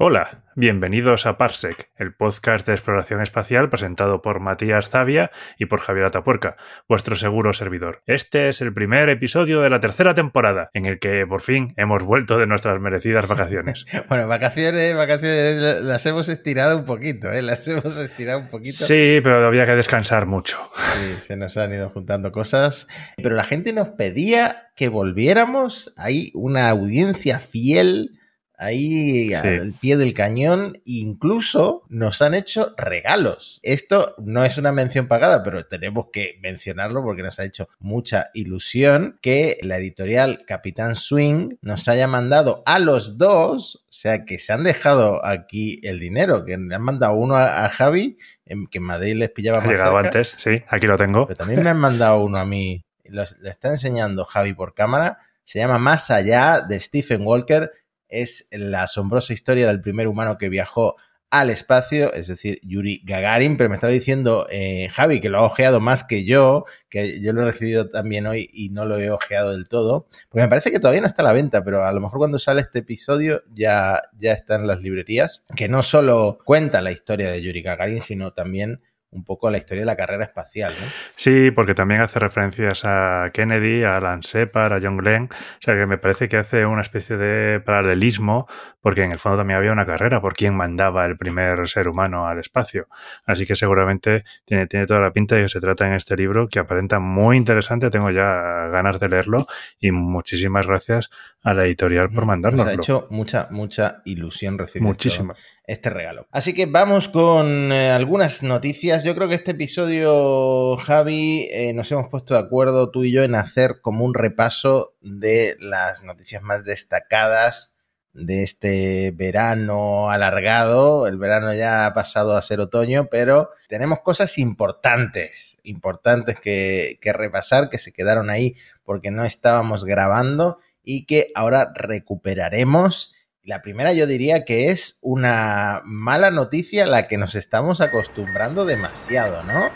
Hola, bienvenidos a Parsec, el podcast de exploración espacial presentado por Matías Zavia y por Javier Atapuerca, vuestro seguro servidor. Este es el primer episodio de la tercera temporada, en el que por fin hemos vuelto de nuestras merecidas vacaciones. bueno, vacaciones, vacaciones las hemos estirado un poquito, ¿eh? Las hemos estirado un poquito. Sí, pero había que descansar mucho. Sí, se nos han ido juntando cosas, pero la gente nos pedía que volviéramos, hay una audiencia fiel ahí al pie del cañón, incluso nos han hecho regalos. Esto no es una mención pagada, pero tenemos que mencionarlo porque nos ha hecho mucha ilusión que la editorial Capitán Swing nos haya mandado a los dos, o sea, que se han dejado aquí el dinero, que le han mandado uno a, Javi, que en Madrid les pillaba más llegado antes, sí, aquí lo tengo. Pero también me han mandado uno a mí, le está enseñando Javi por cámara, se llama Más allá de Stephen Walker es la asombrosa historia del primer humano que viajó al espacio, es decir, Yuri Gagarin, pero me estaba diciendo eh, Javi que lo ha ojeado más que yo, que yo lo he recibido también hoy y no lo he ojeado del todo, porque me parece que todavía no está a la venta, pero a lo mejor cuando sale este episodio ya, ya está en las librerías, que no solo cuenta la historia de Yuri Gagarin, sino también un poco la historia de la carrera espacial. ¿no? Sí, porque también hace referencias a Kennedy, a Alan Shepard, a John Glenn, o sea que me parece que hace una especie de paralelismo, porque en el fondo también había una carrera por quién mandaba el primer ser humano al espacio. Así que seguramente tiene, tiene toda la pinta de que se trata en este libro que aparenta muy interesante, tengo ya ganas de leerlo y muchísimas gracias a la editorial por mandarlo. Nos ha hecho mucha, mucha ilusión recibir Muchísima. este regalo. Así que vamos con eh, algunas noticias. Yo creo que este episodio, Javi, eh, nos hemos puesto de acuerdo tú y yo en hacer como un repaso de las noticias más destacadas de este verano alargado. El verano ya ha pasado a ser otoño, pero tenemos cosas importantes, importantes que, que repasar, que se quedaron ahí porque no estábamos grabando y que ahora recuperaremos. La primera yo diría que es una mala noticia a la que nos estamos acostumbrando demasiado, ¿no?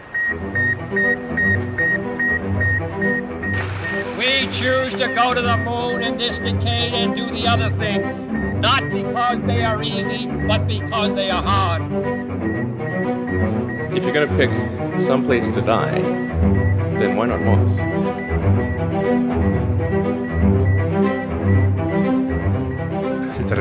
We choose to go to the moon in this decade and do the other things, not because they are easy, but because they are hard. If you're going to pick some place to die, then why not Mars?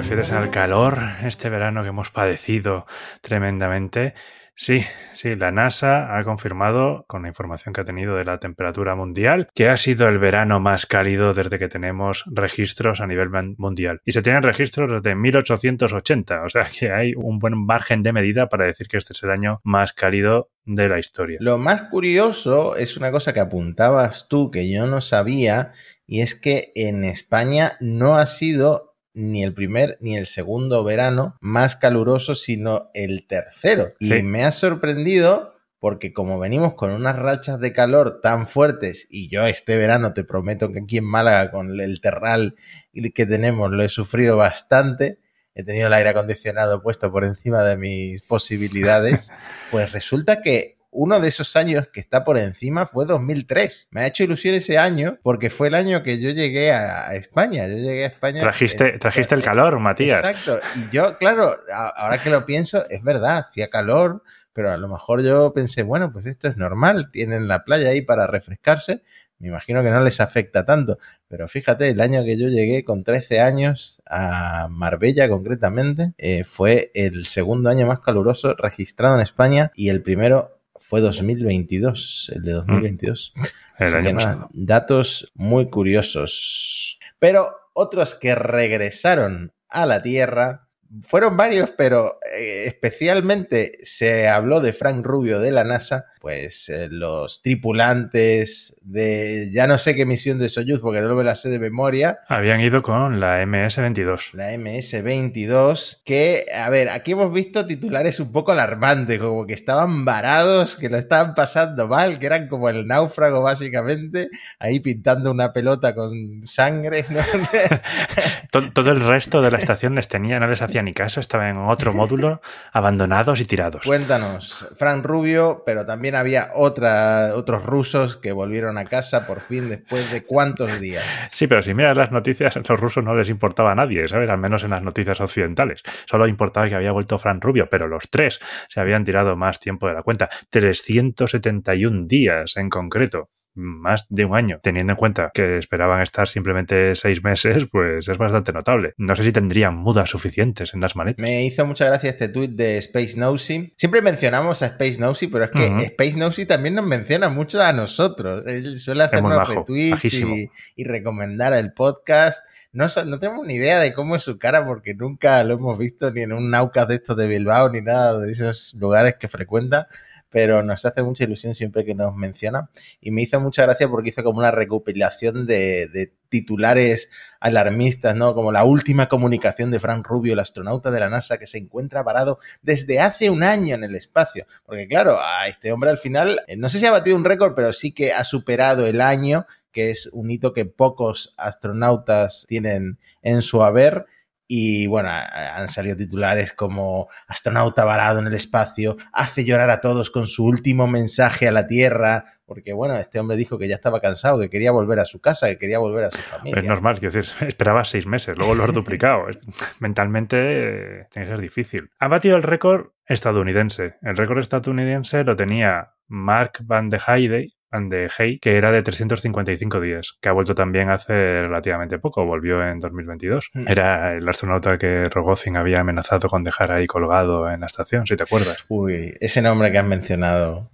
Refieres al calor, este verano que hemos padecido tremendamente, sí, sí, la NASA ha confirmado, con la información que ha tenido de la temperatura mundial, que ha sido el verano más cálido desde que tenemos registros a nivel mundial. Y se tienen registros desde 1880, o sea que hay un buen margen de medida para decir que este es el año más cálido de la historia. Lo más curioso es una cosa que apuntabas tú que yo no sabía, y es que en España no ha sido ni el primer ni el segundo verano más caluroso, sino el tercero. Y me ha sorprendido porque como venimos con unas rachas de calor tan fuertes y yo este verano te prometo que aquí en Málaga con el terral que tenemos lo he sufrido bastante, he tenido el aire acondicionado puesto por encima de mis posibilidades, pues resulta que uno de esos años que está por encima fue 2003. Me ha hecho ilusión ese año porque fue el año que yo llegué a España. Yo llegué a España. Trajiste, trajiste el calor, Matías. Exacto. Y yo, claro, ahora que lo pienso, es verdad, hacía calor, pero a lo mejor yo pensé, bueno, pues esto es normal. Tienen la playa ahí para refrescarse. Me imagino que no les afecta tanto. Pero fíjate, el año que yo llegué con 13 años a Marbella concretamente, eh, fue el segundo año más caluroso registrado en España y el primero fue 2022, el de 2022. Mm. datos muy curiosos. Pero otros que regresaron a la Tierra fueron varios, pero eh, especialmente se habló de Frank Rubio de la NASA, pues eh, los tripulantes de ya no sé qué misión de Soyuz, porque no me la sé de memoria. Habían ido con la MS-22. La MS-22, que, a ver, aquí hemos visto titulares un poco alarmantes, como que estaban varados, que lo estaban pasando mal, que eran como el náufrago básicamente, ahí pintando una pelota con sangre. Todo el resto de la estación les tenía, no les hacía ni caso, estaba en otro módulo, abandonados y tirados. Cuéntanos, Frank Rubio, pero también también había otros rusos que volvieron a casa por fin después de cuántos días. Sí, pero si miras las noticias, a los rusos no les importaba a nadie, ¿sabes? Al menos en las noticias occidentales. Solo importaba que había vuelto Fran Rubio, pero los tres se habían tirado más tiempo de la cuenta. 371 días en concreto más de un año, teniendo en cuenta que esperaban estar simplemente seis meses, pues es bastante notable. No sé si tendrían mudas suficientes en las maletas. Me hizo mucha gracia este tuit de Space Nosy. Siempre mencionamos a Space Nosy, pero es que Space Nosy también nos menciona mucho a nosotros. Él suele hacernos retweets y, y, recomendar el podcast. No, no, tenemos ni idea de cómo es su cara porque nunca lo hemos visto ni en un Naucas de estos de Bilbao ni nada de esos lugares que frecuenta pero nos hace mucha ilusión siempre que nos menciona. Y me hizo mucha gracia porque hizo como una recopilación de, titulares alarmistas, ¿no? Como la última comunicación de Frank Rubio, el astronauta de la NASA, que se encuentra parado desde hace un año en el espacio. Porque claro, a este hombre al final, eh, no sé si ha batido un récord, pero sí que ha superado el año, que es un hito que pocos astronautas tienen en su haber y bueno, han salido titulares como astronauta varado en el espacio, hace llorar a todos con su último mensaje a la Tierra, porque bueno, este hombre dijo que ya estaba cansado, que quería volver a su casa, que quería volver a su familia. Es normal, quiero decir, esperaba seis meses, luego lo has duplicado. Mentalmente eh, tiene que ser difícil. Ha batido el récord estadounidense. El récord estadounidense lo tenía Mark Van de Heide de Hey, que era de 355 días, que ha vuelto también hace relativamente poco, volvió en 2022. Mm. Era el astronauta que Rogozin había amenazado con dejar ahí colgado en la estación, si te acuerdas. Uy, ese nombre que has mencionado.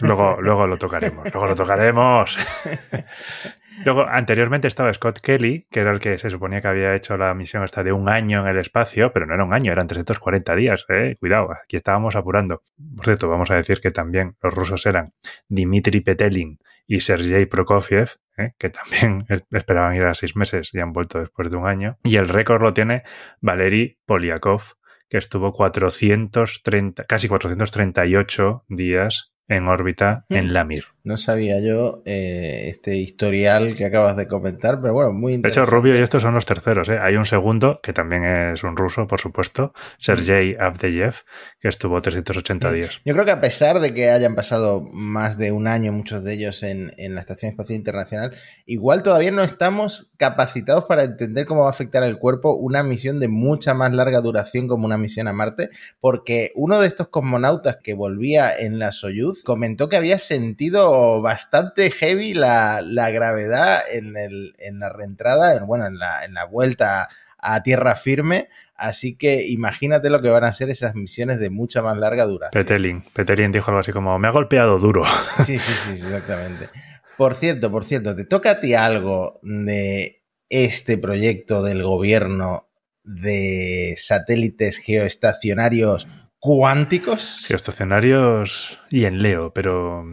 Luego, luego lo tocaremos, luego lo tocaremos. Luego, anteriormente estaba Scott Kelly, que era el que se suponía que había hecho la misión hasta de un año en el espacio, pero no era un año, eran 340 días, ¿eh? Cuidado, aquí estábamos apurando. Por cierto, vamos a decir que también los rusos eran Dmitry Petelin y Sergei Prokofiev, ¿eh? que también esperaban ir a seis meses y han vuelto después de un año. Y el récord lo tiene Valery Polyakov, que estuvo 430, casi 438 días en órbita en mm. la Mir. No sabía yo eh, este historial que acabas de comentar, pero bueno, muy interesante. De hecho, Rubio y estos son los terceros. ¿eh? Hay un segundo, que también es un ruso, por supuesto, Sergei mm. Avdeyev, que estuvo 380 mm. días. Yo creo que a pesar de que hayan pasado más de un año, muchos de ellos en, en la Estación Espacial Internacional, igual todavía no estamos capacitados para entender cómo va a afectar al cuerpo una misión de mucha más larga duración como una misión a Marte, porque uno de estos cosmonautas que volvía en la Soyuz comentó que había sentido bastante heavy la, gravedad en, el, en, la reentrada, en, bueno, en la, en la vuelta a tierra firme. Así que imagínate lo que van a ser esas misiones de mucha más larga duración. Petelin, Petelin dijo algo así como, me ha golpeado duro. Sí, sí, sí, exactamente. Por cierto, por cierto, ¿te toca a ti algo de este proyecto del gobierno de satélites geoestacionarios cuánticos? Geoestacionarios y en Leo, pero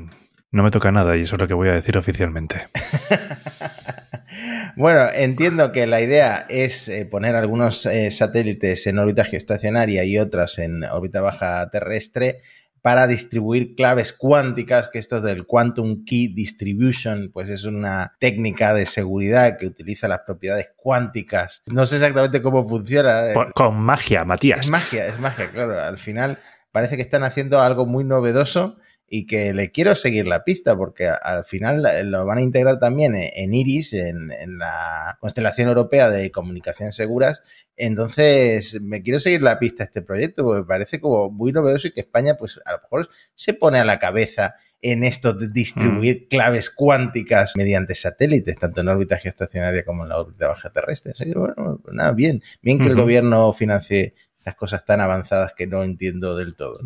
no me toca nada y eso es lo que voy a decir oficialmente. bueno, entiendo que la idea es eh, poner algunos eh, satélites en órbita geoestacionaria y otros en órbita baja terrestre para distribuir claves cuánticas, que esto del Quantum Key Distribution, pues es una técnica de seguridad que utiliza las propiedades cuánticas. No sé exactamente cómo funciona. con magia, Matías. Es magia, es magia, claro. Al final parece que están haciendo algo muy novedoso y que le quiero seguir la pista porque al final lo van a integrar también en IRIS, en, la constelación europea de comunicaciones seguras. Entonces, me quiero seguir la pista a este proyecto porque me parece como muy novedoso y que España, pues a lo mejor se pone a la cabeza en esto de distribuir mm. claves cuánticas mediante satélites, tanto en órbita geoestacionaria como en la órbita baja terrestre. Así que, bueno, nada, bien. Bien que el gobierno financie cosas tan avanzadas que no entiendo del todo.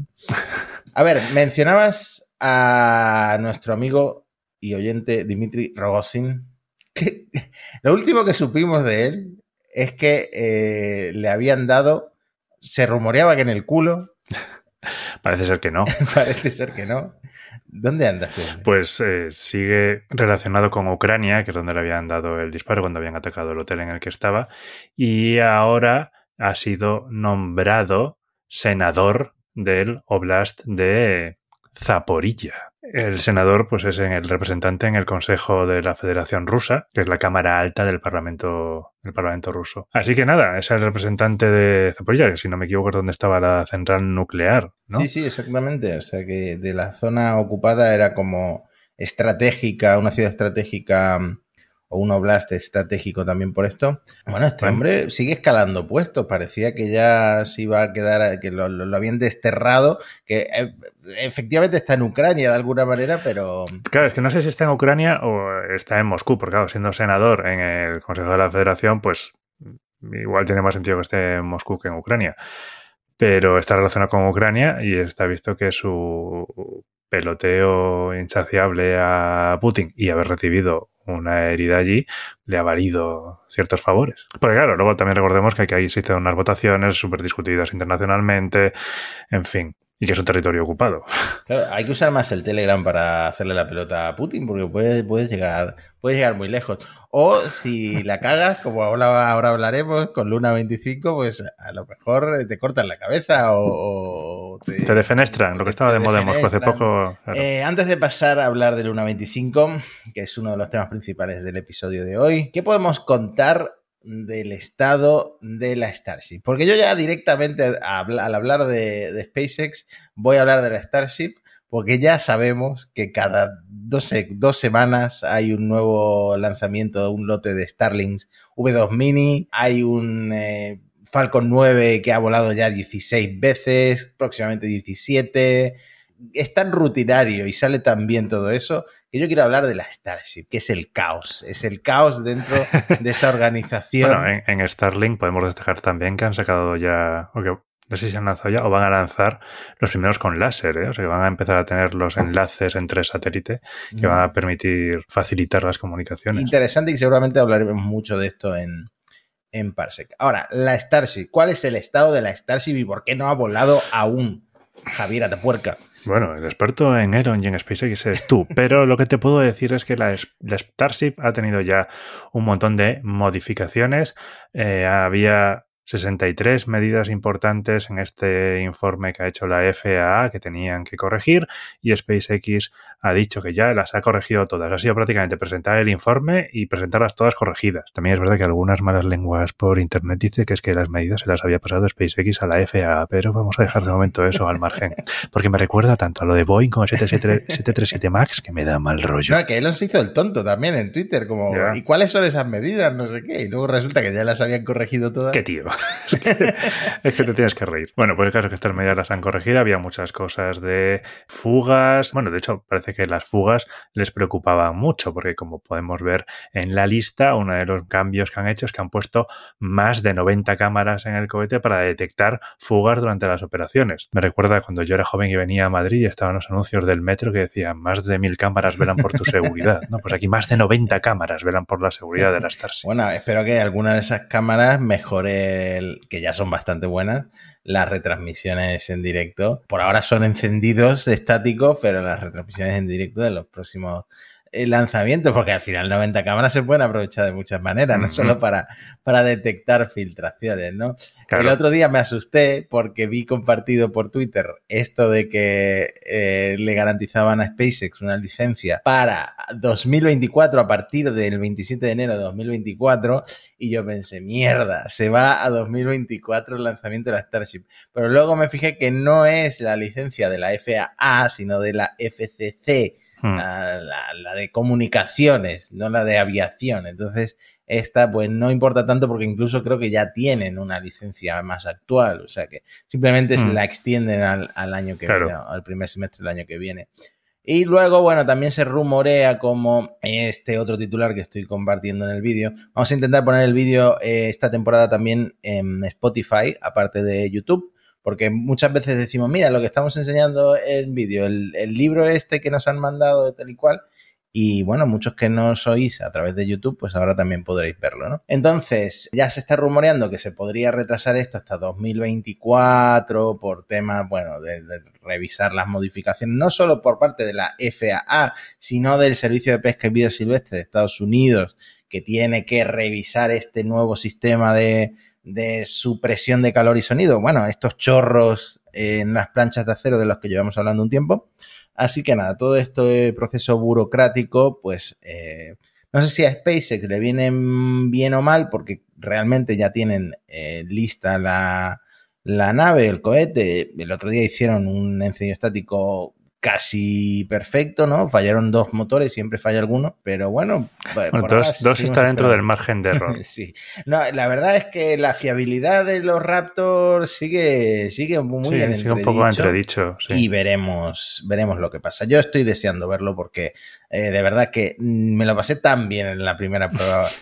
A ver, mencionabas a nuestro amigo y oyente Dimitri Rogozin. Que lo último que supimos de él es que eh, le habían dado, se rumoreaba que en el culo. Parece ser que no. Parece ser que no. ¿Dónde andas? Pues eh, sigue relacionado con Ucrania, que es donde le habían dado el disparo cuando habían atacado el hotel en el que estaba. Y ahora ha sido nombrado senador del Oblast de Zaporilla. El senador, pues, es el representante en el Consejo de la Federación Rusa, que es la Cámara Alta del Parlamento, del Parlamento ruso. Así que nada, es el representante de Zaporilla, que si no me equivoco es donde estaba la central nuclear. Sí, sí, exactamente. O sea que de la zona ocupada era como estratégica, una ciudad estratégica o un oblast estratégico también por esto. Bueno, este hombre sigue escalando puestos. Parecía que ya se iba a quedar, que lo, habían desterrado, que eh, efectivamente está en Ucrania de alguna manera, pero... Claro, es que no sé si está en Ucrania o está en Moscú, porque claro, siendo senador en el Consejo de la Federación, pues igual tiene más sentido que esté en Moscú que en Ucrania. Pero está relacionado con Ucrania y está visto que su peloteo insaciable a Putin y haber recibido una herida allí le ha valido ciertos favores. Porque claro, luego también recordemos que aquí se hicieron unas votaciones súper discutidas internacionalmente, en fin, y que es un territorio ocupado. Claro, hay que usar más el Telegram para hacerle la pelota a Putin, porque puedes, llegar, puede llegar muy lejos. O si la cagas, como ahora, ahora hablaremos, con Luna 25, pues a lo mejor te cortan la cabeza o, te, defenestran, lo que estaba de moda en Moscú hace poco. Eh, antes de pasar a hablar de Luna 25, que es uno de los temas principales del episodio de hoy, ¿qué podemos contar del estado de la Starship. Porque yo ya directamente al hablar de, SpaceX voy a hablar de la Starship porque ya sabemos que cada dos, semanas hay un nuevo lanzamiento, un lote de Starlings V2 Mini, hay un eh, Falcon 9 que ha volado ya 16 veces, próximamente 17. Es tan rutinario y sale tan bien todo eso que yo quiero hablar de la Starship, que es el caos, es el caos dentro de esa organización. bueno, en, Starlink podemos destacar también que han sacado ya, o no sé si han lanzado ya o van a lanzar los primeros con láser, ¿eh? o sea que van a empezar a tener los enlaces entre satélite que van a mm. permitir facilitar las comunicaciones. Interesante y seguramente hablaremos mucho de esto en, en Parsec. Ahora, la Starship, ¿cuál es el estado de la Starship y por qué no ha volado aún? Javier Atapuerca. Bueno, el experto en Aeron y en SpaceX es tú, pero lo que te puedo decir es que la, Starship ha tenido ya un montón de modificaciones. Eh, había 63 medidas importantes en este informe que ha hecho la FAA que tenían que corregir y SpaceX ha dicho que ya las ha corregido todas. Ha sido prácticamente presentar el informe y presentarlas todas corregidas. También es verdad que algunas malas lenguas por internet dice que es que las medidas se las había pasado SpaceX a la FAA, pero vamos a dejar de momento eso al margen. Porque me recuerda tanto a lo de Boeing con el 737 MAX que me da mal rollo. No, que él nos hizo el tonto también en Twitter, como ¿y cuáles son esas medidas? No sé qué. Y luego resulta que ya las habían corregido todas. Qué tío. es, que, te tienes que reír. Bueno, pues el caso es que estas medidas las han corregido. Había muchas cosas de fugas. Bueno, de hecho, parece que las fugas les preocupaban mucho, porque como podemos ver en la lista, uno de los cambios que han hecho es que han puesto más de 90 cámaras en el cohete para detectar fugas durante las operaciones. Me recuerda cuando yo era joven y venía a Madrid y estaban los anuncios del metro que decían más de mil cámaras velan por tu seguridad. No, pues aquí más de 90 cámaras velan por la seguridad de las Starship. Bueno, espero que alguna de esas cámaras mejore que ya son bastante buenas, las retransmisiones en directo. Por ahora son encendidos estáticos, pero las retransmisiones en directo de los próximos el lanzamiento, porque al final 90 cámaras se pueden aprovechar de muchas maneras, no solo para, para detectar filtraciones, ¿no? El otro día me asusté porque vi compartido por Twitter esto de que eh, le garantizaban a SpaceX una licencia para 2024 a partir del 27 de enero de 2024 y yo pensé, mierda, se va a 2024 el lanzamiento de la Starship. Pero luego me fijé que no es la licencia de la FAA, sino de la FCC Hmm. la, de comunicaciones, no la de aviación. Entonces, esta pues no importa tanto porque incluso creo que ya tienen una licencia más actual, o sea que simplemente hmm. la extienden al, año que viene, al primer semestre del año que viene. Y luego, bueno, también se rumorea como este otro titular que estoy compartiendo en el vídeo. Vamos a intentar poner el vídeo eh, esta temporada también en Spotify, aparte de YouTube. Porque muchas veces decimos, mira, lo que estamos enseñando en vídeo, el, libro este que nos han mandado de tal y cual, y bueno, muchos que no oís a través de YouTube, pues ahora también podréis verlo, ¿no? Entonces, ya se está rumoreando que se podría retrasar esto hasta 2024 por temas, bueno, de, revisar las modificaciones, no solo por parte de la FAA, sino del Servicio de Pesca y Vida Silvestre de Estados Unidos, que tiene que revisar este nuevo sistema de, de supresión de calor y sonido. Bueno, estos chorros en las planchas de acero de los que llevamos hablando un tiempo. Así que nada, todo este proceso burocrático, pues eh, no sé si a SpaceX le viene bien o mal, porque realmente ya tienen eh, lista la, la nave, el cohete. El otro día hicieron un encendido estático casi perfecto, ¿no? Fallaron dos motores, siempre falla alguno, pero bueno. bueno dos, dos está dentro del margen de error. sí. No, la verdad es que la fiabilidad de los Raptors sigue, sigue muy sí, bien sigue un poco entredicho. Sí. Y veremos, veremos lo que pasa. Yo estoy deseando verlo porque eh, de verdad que me lo pasé tan bien en la primera prueba.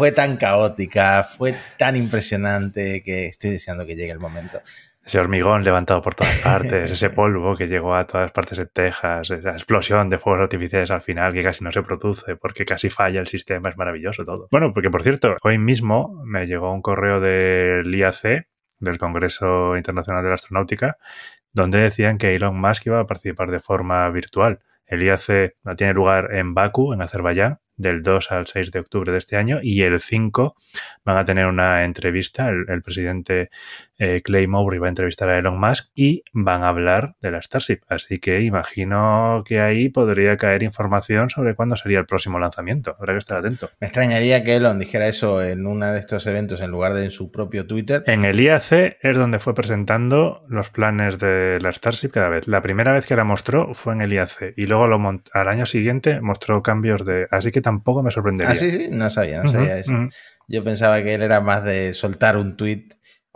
fue tan caótica, fue tan impresionante que estoy deseando que llegue el momento ese hormigón levantado por todas partes, ese polvo que llegó a todas partes de Texas, esa explosión de fuegos artificiales al final que casi no se produce porque casi falla el sistema, es maravilloso todo. Bueno, porque por cierto, hoy mismo me llegó un correo del IAC, del Congreso Internacional de la Astronáutica, donde decían que Elon Musk iba a participar de forma virtual. El IAC tiene lugar en Bakú, en Azerbaiyán, del 2 al 6 de octubre de este año y el 5 van a tener una entrevista, el, el presidente eh, Clay Mowry va a entrevistar a Elon Musk y van a hablar de la Starship. Así que imagino que ahí podría caer información sobre cuándo sería el próximo lanzamiento. Habrá que estar atento. Me extrañaría que Elon dijera eso en uno de estos eventos en lugar de en su propio Twitter. En el IAC es donde fue presentando los planes de la Starship cada vez. La primera vez que la mostró fue en el IAC y luego lo al año siguiente mostró cambios de... Así que tampoco me sorprendería. Ah, sí, sí, no sabía, no sabía uh -huh, eso. Uh -huh. Yo pensaba que él era más de soltar un tweet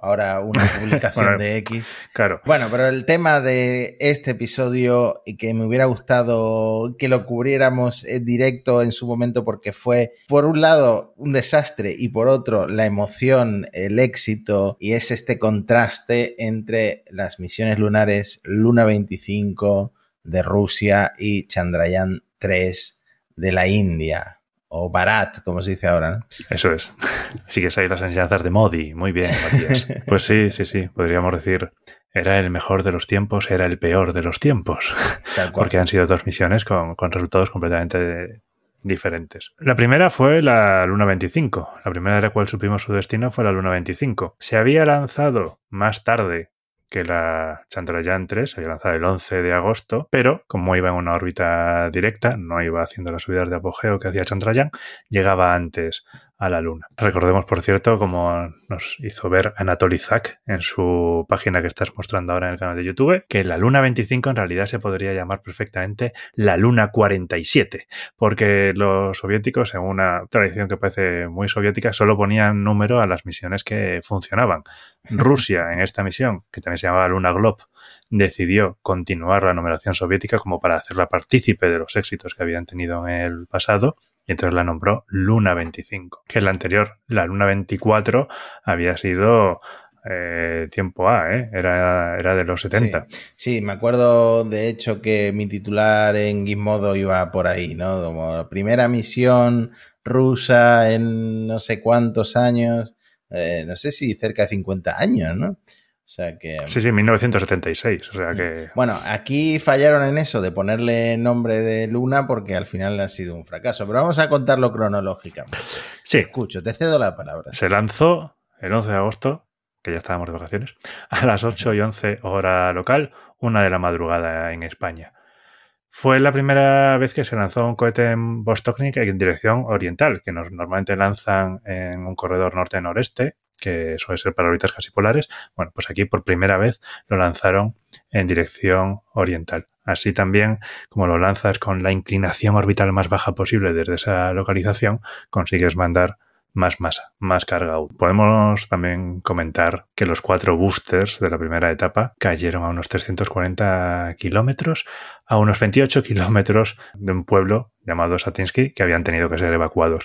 ahora una publicación bueno, de X. Claro. Bueno, pero el tema de este episodio y que me hubiera gustado que lo cubriéramos en directo en su momento porque fue, por un lado, un desastre y por otro, la emoción, el éxito y es este contraste entre las misiones lunares Luna 25 de Rusia y Chandrayaan 3 de la India o Barat, como se dice ahora. ¿no? Eso es. Sigues ahí las enseñanzas de Modi. Muy bien, Matías. Pues sí, sí, sí. Podríamos decir, era el mejor de los tiempos, era el peor de los tiempos. Porque han sido dos misiones con, con resultados completamente diferentes. La primera fue la Luna 25. La primera de la cual supimos su destino fue la Luna 25. Se había lanzado más tarde que la Chandrayaan 3 se había lanzado el 11 de agosto, pero como iba en una órbita directa, no iba haciendo las subidas de apogeo que hacía Chandrayaan, llegaba antes a la Luna. Recordemos, por cierto, como nos hizo ver Anatoly Zak en su página que estás mostrando ahora en el canal de YouTube, que la Luna 25 en realidad se podría llamar perfectamente la Luna 47, porque los soviéticos, según una tradición que parece muy soviética, solo ponían número a las misiones que funcionaban. Rusia, en esta misión, que también se llamaba Luna Glob, decidió continuar la numeración soviética como para hacerla partícipe de los éxitos que habían tenido en el pasado y entonces la nombró Luna 25, que la anterior, la Luna 24, había sido eh, tiempo A, ¿eh? era, era de los 70. Sí, me acuerdo de hecho que mi titular en Gizmodo iba por ahí, ¿no? Primera misión rusa en no sé cuántos años, eh, no sé si cerca de 50 años, ¿no? O sea que. Sí, sí, 1976. O sea que. Bueno, aquí fallaron en eso de ponerle nombre de Luna porque al final ha sido un fracaso. Pero vamos a contarlo cronológicamente. Sí. Te escucho, te cedo la palabra. Se lanzó el 11 de agosto, que ya estábamos de vacaciones, a las 8 y 11 hora local, una de la madrugada en España. Fue la primera vez que se lanzó un cohete en Vostoknik en dirección oriental, que nos, normalmente lanzan en un corredor norte-noreste, que suele ser para órbitas casi polares. Bueno, pues aquí por primera vez lo lanzaron en dirección oriental. Así también, como lo lanzas con la inclinación orbital más baja posible desde esa localización, consigues mandar más masa, más carga. Podemos también comentar que los cuatro boosters de la primera etapa cayeron a unos 340 kilómetros, a unos 28 kilómetros de un pueblo llamado Satinsky que habían tenido que ser evacuados.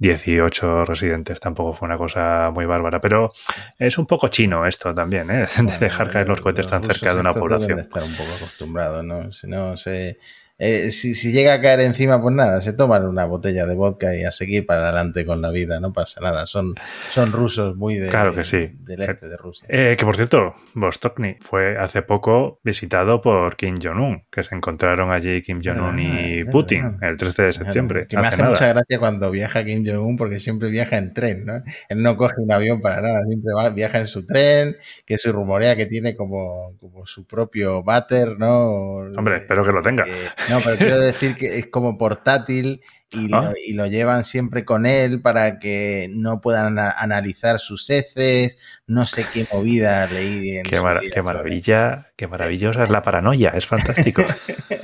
18 residentes, tampoco fue una cosa muy bárbara, pero es un poco chino esto también, ¿eh? de dejar caer los cohetes tan cerca de una población. estar un poco acostumbrado, ¿no? Si no se eh, si, si, llega a caer encima, pues nada, se toman una botella de vodka y a seguir para adelante con la vida, no pasa nada. Son, son rusos muy de, claro que sí. del este de Rusia. Eh, que por cierto, Vostokny fue hace poco visitado por Kim Jong-un, que se encontraron allí Kim Jong-un y Putin el 13 de septiembre. Que me hace mucha gracia cuando viaja Kim Jong-un porque siempre viaja en tren, ¿no? Él no coge un avión para nada, siempre va, viaja en su tren, que se rumorea que tiene como, como su propio váter, ¿no? Hombre, espero que lo tenga. No, pero quiero decir que es como portátil y, ¿Ah? lo, y, lo, llevan siempre con él para que no puedan analizar sus heces, no sé qué movida leí. En qué, mar qué maravilla, qué maravillosa es la paranoia, es fantástico.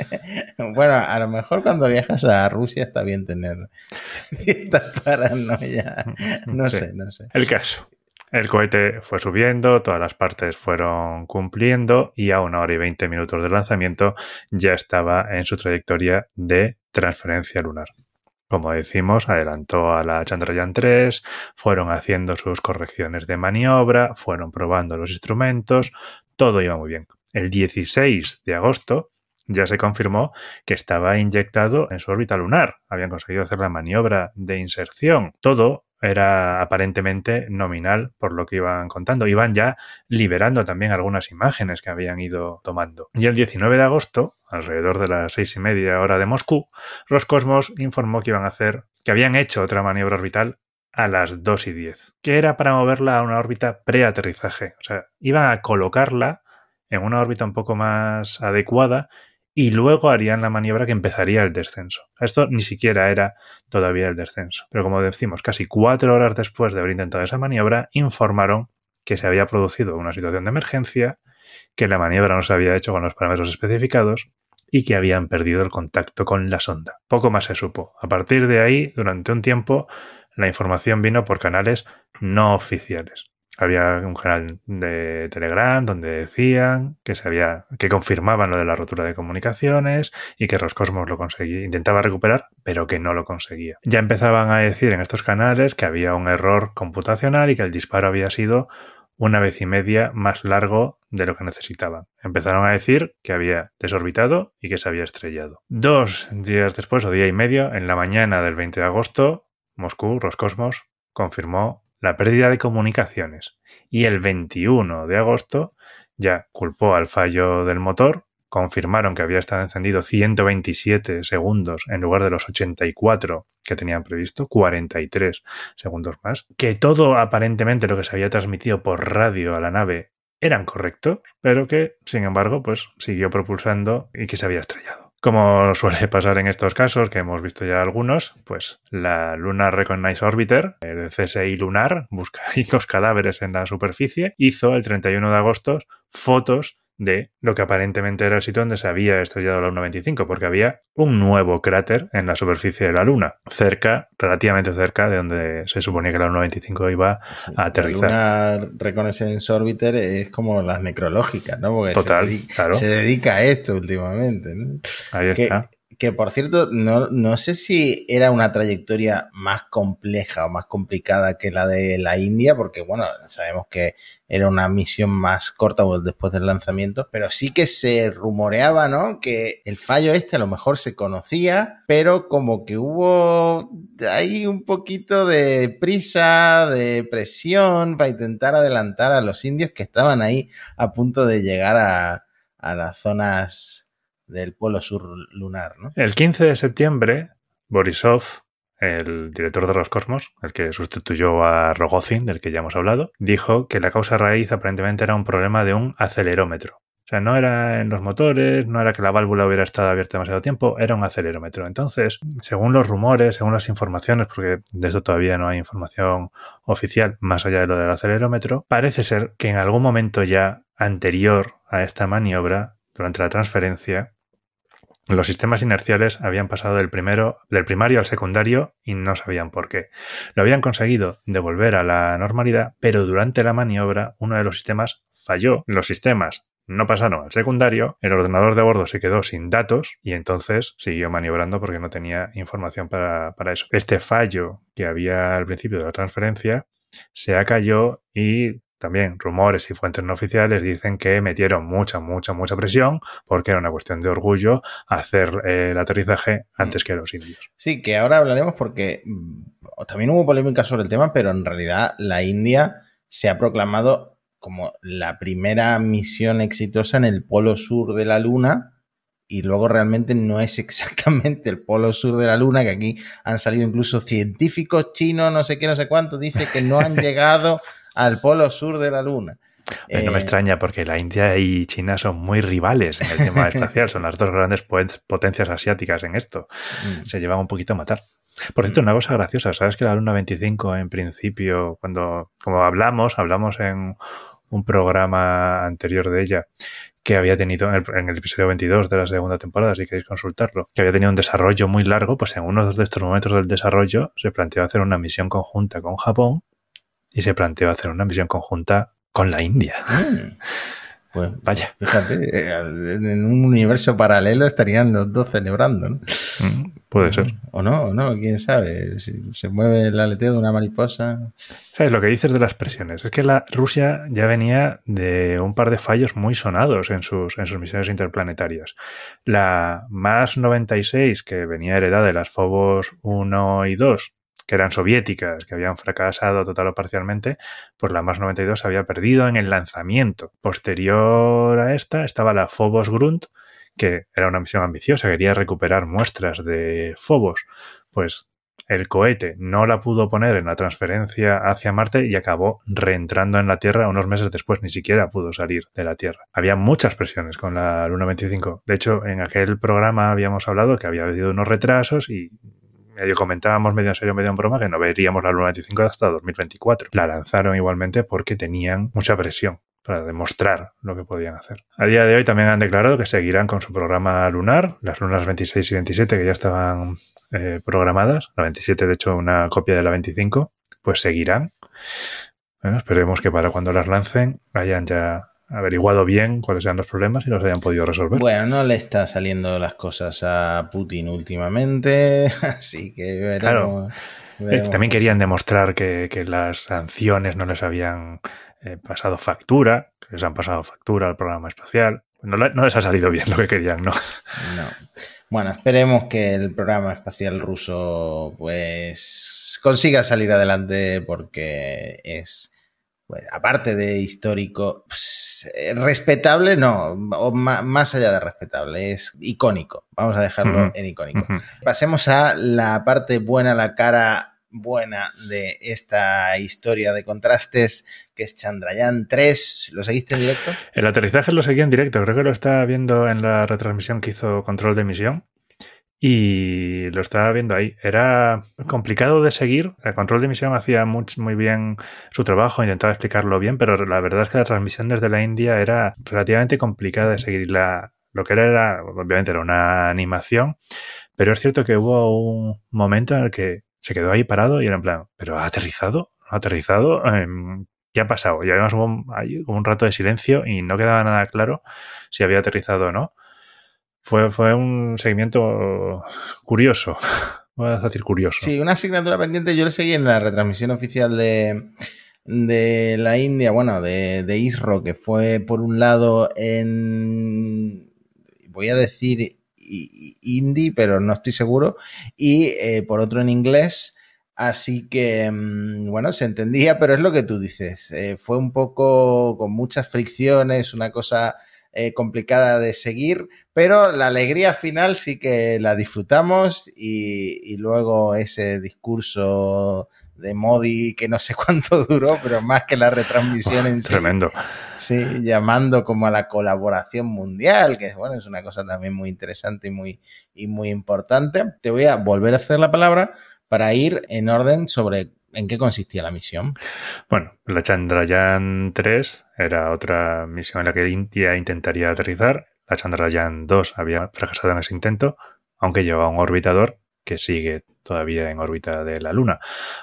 bueno, a lo mejor cuando viajas a Rusia está bien tener cierta paranoia. No sí. sé, no sé. El caso. El cohete fue subiendo, todas las partes fueron cumpliendo y a una hora y veinte minutos de lanzamiento ya estaba en su trayectoria de transferencia lunar. Como decimos, adelantó a la Chandrayaan 3, fueron haciendo sus correcciones de maniobra, fueron probando los instrumentos, todo iba muy bien. El 16 de agosto ya se confirmó que estaba inyectado en su órbita lunar. Habían conseguido hacer la maniobra de inserción. Todo era aparentemente nominal por lo que iban contando. Iban ya liberando también algunas imágenes que habían ido tomando. Y el 19 de agosto, alrededor de las seis y media hora de Moscú, Roscosmos informó que iban a hacer, que habían hecho otra maniobra orbital a las 2 y 10, que era para moverla a una órbita preaterrizaje. O sea, iban a colocarla en una órbita un poco más adecuada y luego harían la maniobra que empezaría el descenso. Esto ni siquiera era todavía el descenso. Pero como decimos, casi cuatro horas después de haber intentado esa maniobra, informaron que se había producido una situación de emergencia, que la maniobra no se había hecho con los parámetros especificados y que habían perdido el contacto con la sonda. Poco más se supo. A partir de ahí, durante un tiempo, la información vino por canales no oficiales. Había un canal de Telegram donde decían que se había, que confirmaban lo de la rotura de comunicaciones y que Roscosmos lo conseguía, intentaba recuperar, pero que no lo conseguía. Ya empezaban a decir en estos canales que había un error computacional y que el disparo había sido una vez y media más largo de lo que necesitaban. Empezaron a decir que había desorbitado y que se había estrellado. Dos días después, o día y medio, en la mañana del 20 de agosto, Moscú, Roscosmos, confirmó la pérdida de comunicaciones y el 21 de agosto ya culpó al fallo del motor, confirmaron que había estado encendido 127 segundos en lugar de los 84 que tenían previsto, 43 segundos más, que todo aparentemente lo que se había transmitido por radio a la nave eran correctos, pero que, sin embargo, pues siguió propulsando y que se había estrellado. Como suele pasar en estos casos, que hemos visto ya algunos, pues la Lunar Recognize Orbiter, el CSI lunar, busca los cadáveres en la superficie, hizo el 31 de agosto fotos de lo que aparentemente era el sitio donde se había estrellado la Luna 25, porque había un nuevo cráter en la superficie de la Luna, cerca, relativamente cerca de donde se suponía que la Luna 25 iba a aterrizar. La Lunar Reconnaissance Orbiter es como las necrológicas, ¿no? Porque Total, se, dedica, claro. se dedica a esto últimamente. ¿no? Ahí que, está. Que por cierto, no, no sé si era una trayectoria más compleja o más complicada que la de la India, porque bueno, sabemos que era una misión más corta después del lanzamiento, pero sí que se rumoreaba, ¿no? Que el fallo este a lo mejor se conocía, pero como que hubo ahí un poquito de prisa, de presión para intentar adelantar a los indios que estaban ahí a punto de llegar a, a las zonas del polo sur lunar, ¿no? El 15 de septiembre, Borisov, el director de Roscosmos, el que sustituyó a Rogozin, del que ya hemos hablado, dijo que la causa raíz aparentemente era un problema de un acelerómetro. O sea, no era en los motores, no era que la válvula hubiera estado abierta demasiado tiempo, era un acelerómetro. Entonces, según los rumores, según las informaciones, porque de eso todavía no hay información oficial más allá de lo del acelerómetro, parece ser que en algún momento ya anterior a esta maniobra, durante la transferencia, los sistemas inerciales habían pasado del primero, del primario al secundario y no sabían por qué. Lo habían conseguido devolver a la normalidad, pero durante la maniobra uno de los sistemas falló. Los sistemas no pasaron al secundario, el ordenador de bordo se quedó sin datos y entonces siguió maniobrando porque no tenía información para, para eso. Este fallo que había al principio de la transferencia se acalló y también rumores y fuentes no oficiales dicen que metieron mucha, mucha, mucha presión porque era una cuestión de orgullo hacer eh, el aterrizaje antes que los indios. Sí, que ahora hablaremos porque mm, también hubo polémica sobre el tema, pero en realidad la India se ha proclamado como la primera misión exitosa en el polo sur de la Luna y luego realmente no es exactamente el polo sur de la Luna, que aquí han salido incluso científicos chinos, no sé qué, no sé cuánto, dice que no han llegado al polo sur de la Luna. no me eh, extraña porque la India y China son muy rivales en el tema espacial, son las dos grandes potencias asiáticas en esto. Mm. Se llevan un poquito a matar. Por cierto, una cosa graciosa, ¿sabes que la Luna 25 en principio, cuando, como hablamos, hablamos en un programa anterior de ella, que había tenido en el, episodio 22 de la segunda temporada, si queréis consultarlo, que había tenido un desarrollo muy largo, pues en uno de estos momentos del desarrollo se planteó hacer una misión conjunta con Japón y se planteó hacer una misión conjunta con la India. Mm. Pues vaya. Fíjate, eh, en un universo paralelo estarían los dos celebrando, ¿no? Mm, puede ser. O no, o no, quién sabe. Si se mueve el aleteo de una mariposa. ¿Sabes lo que dices de las presiones? Es que la Rusia ya venía de un par de fallos muy sonados en sus, en sus misiones interplanetarias. La Mars 96, que venía heredada de las Phobos 1 y 2, que eran soviéticas, que habían fracasado total o parcialmente, pues la MAS 92 había perdido en el lanzamiento. Posterior a esta estaba la Phobos Grunt, que era una misión ambiciosa, quería recuperar muestras de Phobos. Pues el cohete no la pudo poner en la transferencia hacia Marte y acabó reentrando en la Tierra unos meses después, ni siquiera pudo salir de la Tierra. Había muchas presiones con la Luna 25. De hecho, en aquel programa habíamos hablado que había habido unos retrasos y medio comentábamos medio en serio, medio en broma, que no veríamos la Luna 25 hasta 2024. La lanzaron igualmente porque tenían mucha presión para demostrar lo que podían hacer. A día de hoy también han declarado que seguirán con su programa lunar, las lunas 26 y 27 que ya estaban eh, programadas, la 27 de hecho una copia de la 25, pues seguirán. Bueno, esperemos que para cuando las lancen hayan ya averiguado bien cuáles eran los problemas y los hayan podido resolver. Bueno, no le está saliendo las cosas a Putin últimamente, así que veremos. Claro. También querían demostrar que, las sanciones no les habían eh, pasado factura, que les han pasado factura al programa espacial. No, no, les ha salido bien lo que querían, ¿no? No. Bueno, esperemos que el programa espacial ruso pues consiga salir adelante porque es pues, aparte de histórico, pues, eh, respetable, no, o más allá de respetable, es icónico. Vamos a dejarlo en icónico. Pasemos a la parte buena, la cara buena de esta historia de contrastes, que es Chandrayaan 3. ¿Lo seguiste en directo? El aterrizaje lo seguí en directo, creo que lo está viendo en la retransmisión que hizo Control de Emisión y lo estaba viendo ahí. Era complicado de seguir. El control de emisión hacía muy, muy, bien su trabajo, intentaba explicarlo bien, pero la verdad es que la transmisión desde la India era relativamente complicada de seguir. La, lo que era, era, obviamente, era una animación, pero es cierto que hubo un momento en el que se quedó ahí parado y era en plan, ¿pero ha aterrizado? ¿Ha aterrizado? Em, ¿Qué ha pasado? Y además hubo un rato de silencio y no quedaba nada claro si había aterrizado o no fue, fue un seguimiento curioso. Voy a decir curioso. Sí, una asignatura pendiente. Yo le seguí en la retransmisión oficial de, de la India, bueno, de, de ISRO, que fue por un lado en. Voy a decir hindi, pero no estoy seguro. Y eh, por otro en inglés. Así que, mm, bueno, se entendía, pero es lo que tú dices. Eh, fue un poco con muchas fricciones, una cosa eh, complicada de seguir, pero la alegría final sí que la disfrutamos y, luego ese discurso de Modi que no sé cuánto duró, pero más que la retransmisión en sí. Tremendo. Sí, llamando como a la colaboración mundial, que bueno, es una cosa también muy interesante y muy, y muy importante. Te voy a volver a hacer la palabra para ir en orden sobre ¿En qué consistía la misión? Bueno, la Chandrayaan 3 era otra misión en la que India intentaría aterrizar. La Chandrayaan 2 había fracasado en ese intento, aunque llevaba un orbitador que sigue todavía en órbita de la Luna.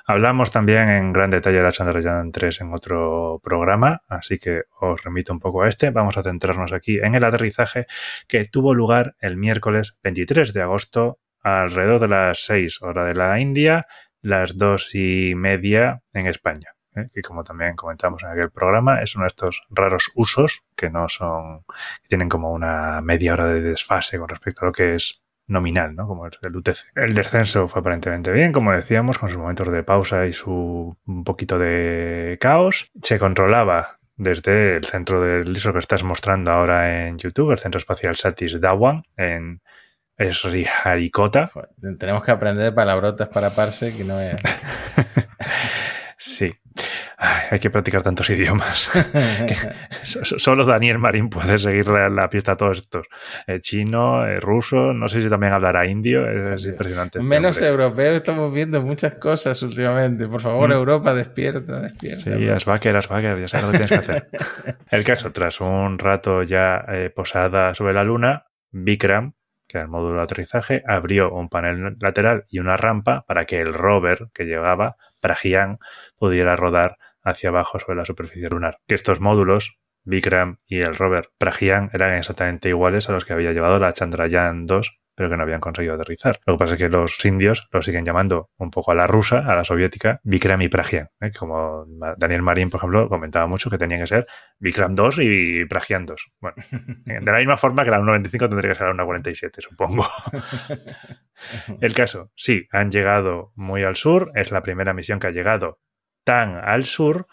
Hablamos también en gran detalle de la Chandrayaan 3 en otro programa, así que os remito un poco a este. Vamos a centrarnos aquí en el aterrizaje que tuvo lugar el miércoles 23 de agosto alrededor de las 6 horas de la India las dos y media en España. ¿eh? que como también comentamos en aquel programa, es uno de estos raros usos que no son, que tienen como una media hora de desfase con respecto a lo que es nominal, ¿no? Como el UTC. El descenso fue aparentemente bien, como decíamos, con sus momentos de pausa y su un poquito de caos. Se controlaba desde el centro del ISO que estás mostrando ahora en YouTube, el Centro Espacial Satis Dawan, en Sriharikota. Tenemos que aprender palabrotas para parse que no es... sí hay que practicar tantos idiomas. solo Daniel Marín puede seguir la, pista a todos estos. Eh, chino, eh, ruso, no sé si también hablará indio, es, impresionante. Este Menos europeo, estamos viendo muchas cosas últimamente. Por favor, mm. Europa, despierta, despierta. Sí, Asbaker, Asbaker, ya sabes lo que tienes que hacer. El caso, tras un rato ya eh, posada sobre la luna, Vikram, que el módulo de aterrizaje, abrió un panel lateral y una rampa para que el rover que llevaba, Prajian, pudiera rodar hacia abajo sobre la superficie lunar. Que estos módulos, Vikram y el rover Pragyan, eran exactamente iguales a los que había llevado la Chandrayaan 2 pero que no habían conseguido aterrizar. Lo que pasa es que los indios lo siguen llamando un poco a la rusa, a la soviética, Vikram y Pragyan. ¿eh? Como Daniel Marín, por ejemplo, comentaba mucho que tenían que ser Vikram 2 y Pragyan 2. Bueno, de la misma forma que la 1.95 tendría que ser la 1.47, supongo. El caso, sí, han llegado muy al sur, es la primera misión que ha llegado tan al sur,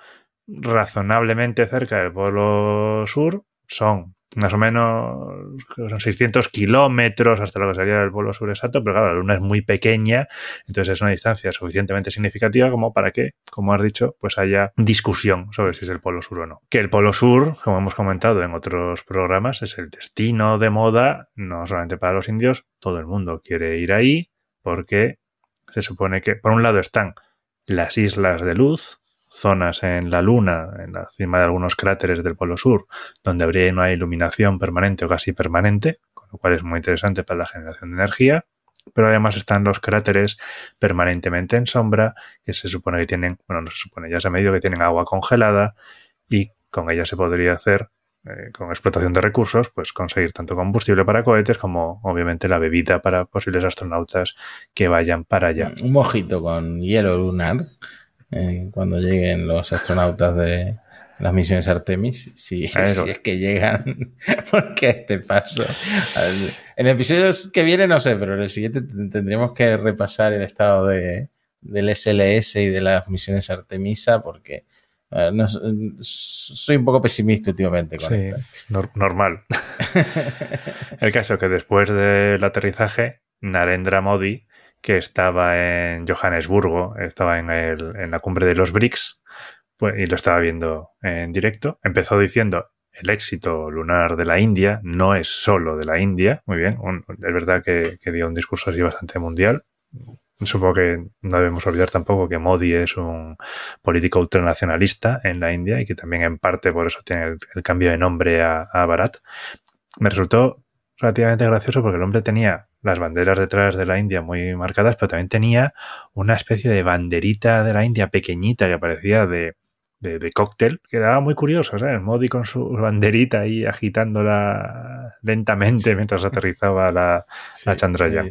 razonablemente cerca del polo sur, son más o menos son 600 kilómetros hasta lo que sería el polo sur exacto, pero claro, la Luna es muy pequeña, entonces es una distancia suficientemente significativa como para que, como has dicho, pues haya discusión sobre si es el polo sur o no. Que el polo sur, como hemos comentado en otros programas, es el destino de moda, no solamente para los indios, todo el mundo quiere ir ahí porque se supone que, por un lado, están las islas de luz, zonas en la Luna, en la cima de algunos cráteres del Polo Sur, donde habría una iluminación permanente o casi permanente, con lo cual es muy interesante para la generación de energía. Pero además están los cráteres permanentemente en sombra, que se supone que tienen, bueno, no se supone, ya se ha medido que tienen agua congelada y con ella se podría hacer eh, con explotación de recursos, pues conseguir tanto combustible para cohetes como obviamente la bebida para posibles astronautas que vayan para allá. Un mojito con hielo lunar eh, cuando lleguen los astronautas de las misiones Artemis, si, es que llegan, porque este paso. En episodios que vienen no sé, pero en el siguiente tendremos que repasar el estado de, del SLS y de las misiones Artemisa porque eh, soy un poco pesimista últimamente con esto. normal. el caso es que después del aterrizaje, Narendra Modi, que estaba en Johannesburgo, estaba en, el, en la cumbre de los BRICS, pues, y lo estaba viendo en directo, empezó diciendo el éxito lunar de la India no es solo de la India. Muy bien, es verdad que, dio un discurso así bastante mundial Supongo que no debemos olvidar tampoco que Modi es un político ultranacionalista en la India y que también en parte por eso tiene el, cambio de nombre a, a, Bharat. Me resultó relativamente gracioso porque el hombre tenía las banderas detrás de la India muy marcadas, pero también tenía una especie de banderita de la India pequeñita que parecía de, de, cóctel, quedaba muy curioso, ¿sabes? Modi con su banderita ahí agitándola lentamente mientras aterrizaba la, la Chandrayaan.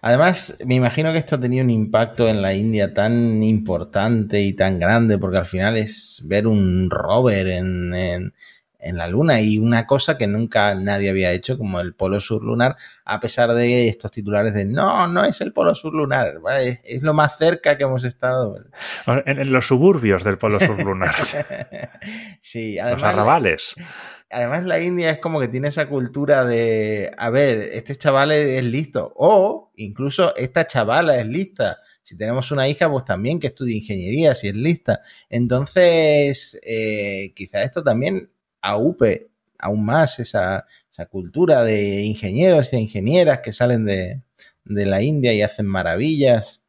Además, me imagino que esto tenía un impacto en la India tan importante y tan grande, porque al final es ver un rover en en la Luna y una cosa que nunca nadie había hecho como el polo sur lunar, a pesar de estos titulares de no, no es el polo sur lunar, es, lo más cerca que hemos estado. En, los suburbios del polo sur lunar. sí, además, los arrabales. Además la India es como que tiene esa cultura de, a ver, este chaval es listo o incluso esta chavala es lista si tenemos una hija, pues también que estudie ingeniería, si es lista. Entonces, eh, quizá esto también aupe aún más esa, cultura de ingenieros y ingenieras que salen de, la India y hacen maravillas.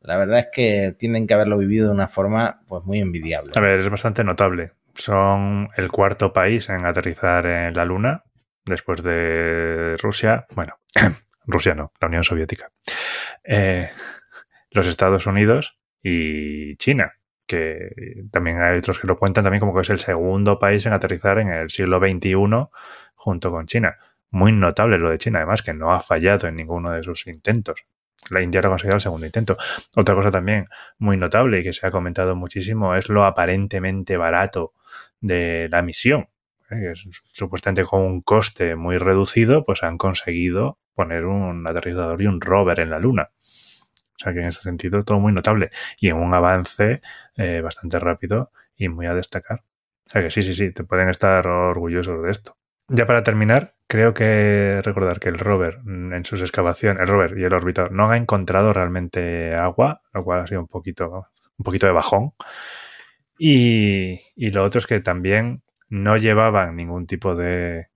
La verdad es que tienen que haberlo vivido de una forma pues muy envidiable. A ver, es bastante notable. Son el cuarto país en aterrizar en la Luna después de Rusia. Bueno, Rusia no, la Unión Soviética. Eh, los Estados Unidos y China que también hay otros que lo cuentan también como que es el segundo país en aterrizar en el siglo XXI junto con China. Muy notable lo de China, además, que no ha fallado en ninguno de sus intentos. la India lo ha conseguido al segundo intento. Otra cosa también muy notable y que se ha comentado muchísimo es lo aparentemente barato de la misión. ¿eh? supuestamente con un coste muy reducido, pues han conseguido poner un aterrizador y un rover en la Luna. O sea que en ese sentido todo muy notable y en un avance eh, bastante rápido y muy a destacar. O sea que sí, sí, sí, te pueden estar orgullosos de esto. Ya para terminar, creo que recordar que el rover en sus excavaciones, el rover y el orbitador no han encontrado realmente agua, lo cual ha sido un poquito, un poquito de bajón. Y, y lo otro es que también no llevaban ningún tipo de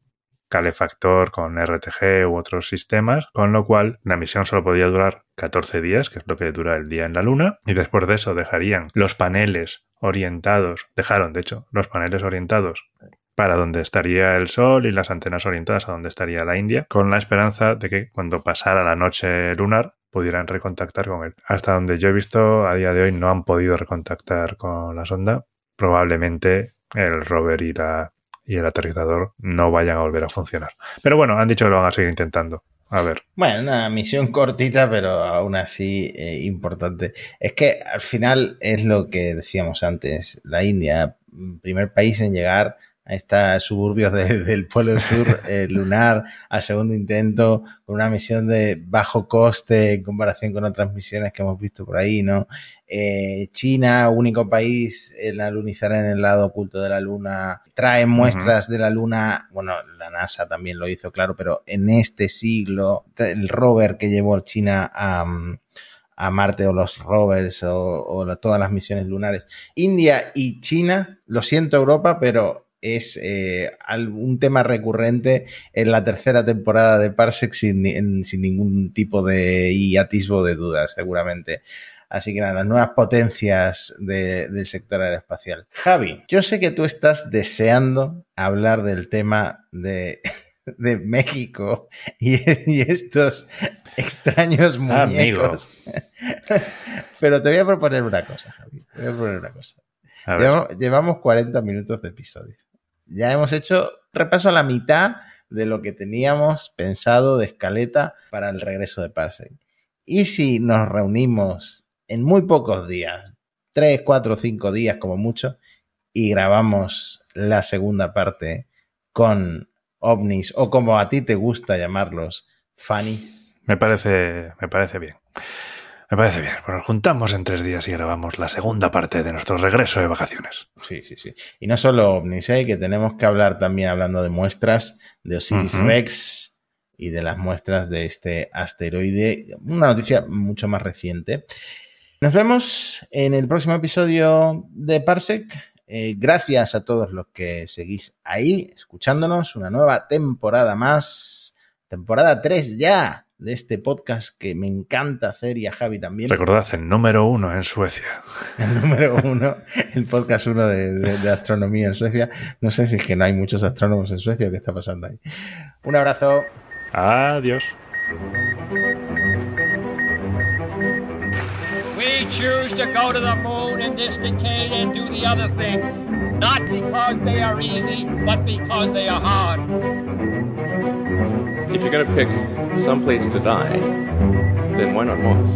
calefactor con RTG u otros sistemas, con lo cual la misión solo podía durar 14 días, que es lo que dura el día en la Luna, y después de eso dejarían los paneles orientados, dejaron de hecho los paneles orientados para donde estaría el Sol y las antenas orientadas a donde estaría la India, con la esperanza de que cuando pasara la noche lunar pudieran recontactar con él. Hasta donde yo he visto, a día de hoy no han podido recontactar con la sonda. Probablemente el rover y, y el aterrizador no vayan a volver a funcionar. Pero bueno, han dicho que lo van a seguir intentando. A ver. Bueno, una misión cortita, pero aún así eh, importante. Es que al final es lo que decíamos antes. La India, primer país en llegar estos suburbios del Polo Sur eh, lunar al segundo intento, con una misión de bajo coste en comparación con otras misiones que hemos visto por ahí, ¿no? Eh, China, único país en alunizar en el lado oculto de la Luna, trae muestras de la Luna, bueno, la NASA también lo hizo, claro, pero en este siglo, el rover que llevó China a a Marte o los rovers o, todas las misiones lunares. India y China, lo siento Europa, pero es eh, un tema recurrente en la tercera temporada de Parsec sin, sin ningún tipo de y atisbo de duda, seguramente. Así que nada, las nuevas potencias del sector aeroespacial. Javi, yo sé que tú estás deseando hablar del tema de, de México y, estos extraños muñecos. Pero te voy a proponer una cosa, Javi. Te voy a proponer una cosa. Llevamos, llevamos 40 minutos de episodio ya hemos hecho repaso a la mitad de lo que teníamos pensado de escaleta para el regreso de Parsec. Y si nos reunimos en muy pocos días, 3, 4, 5 días como mucho, y grabamos la segunda parte con ovnis o como a ti te gusta llamarlos, funnies. Me parece, me parece bien. Me parece bien. Pues nos juntamos en tres días y grabamos la segunda parte de nuestro regreso de vacaciones. Sí, sí, sí. Y no solo ovnis, ¿eh? que tenemos que hablar también hablando de muestras de Osiris Rex y de las muestras de este asteroide. Una noticia mucho más reciente. Nos vemos en el próximo episodio de Parsec. Eh, gracias a todos los que seguís ahí escuchándonos. Una nueva temporada más. Temporada 3 ya de este podcast que me encanta hacer y a Javi también. Recordad, el número uno en Suecia. El número uno, el podcast uno de, astronomía en Suecia. No sé si es que no hay muchos astrónomos en Suecia o qué está pasando ahí. Un abrazo. Adiós. Choose to go to the moon in this decade and do the other thing, not because they are easy, but because they are hard. If you're going to pick some place to die, then why not Mars?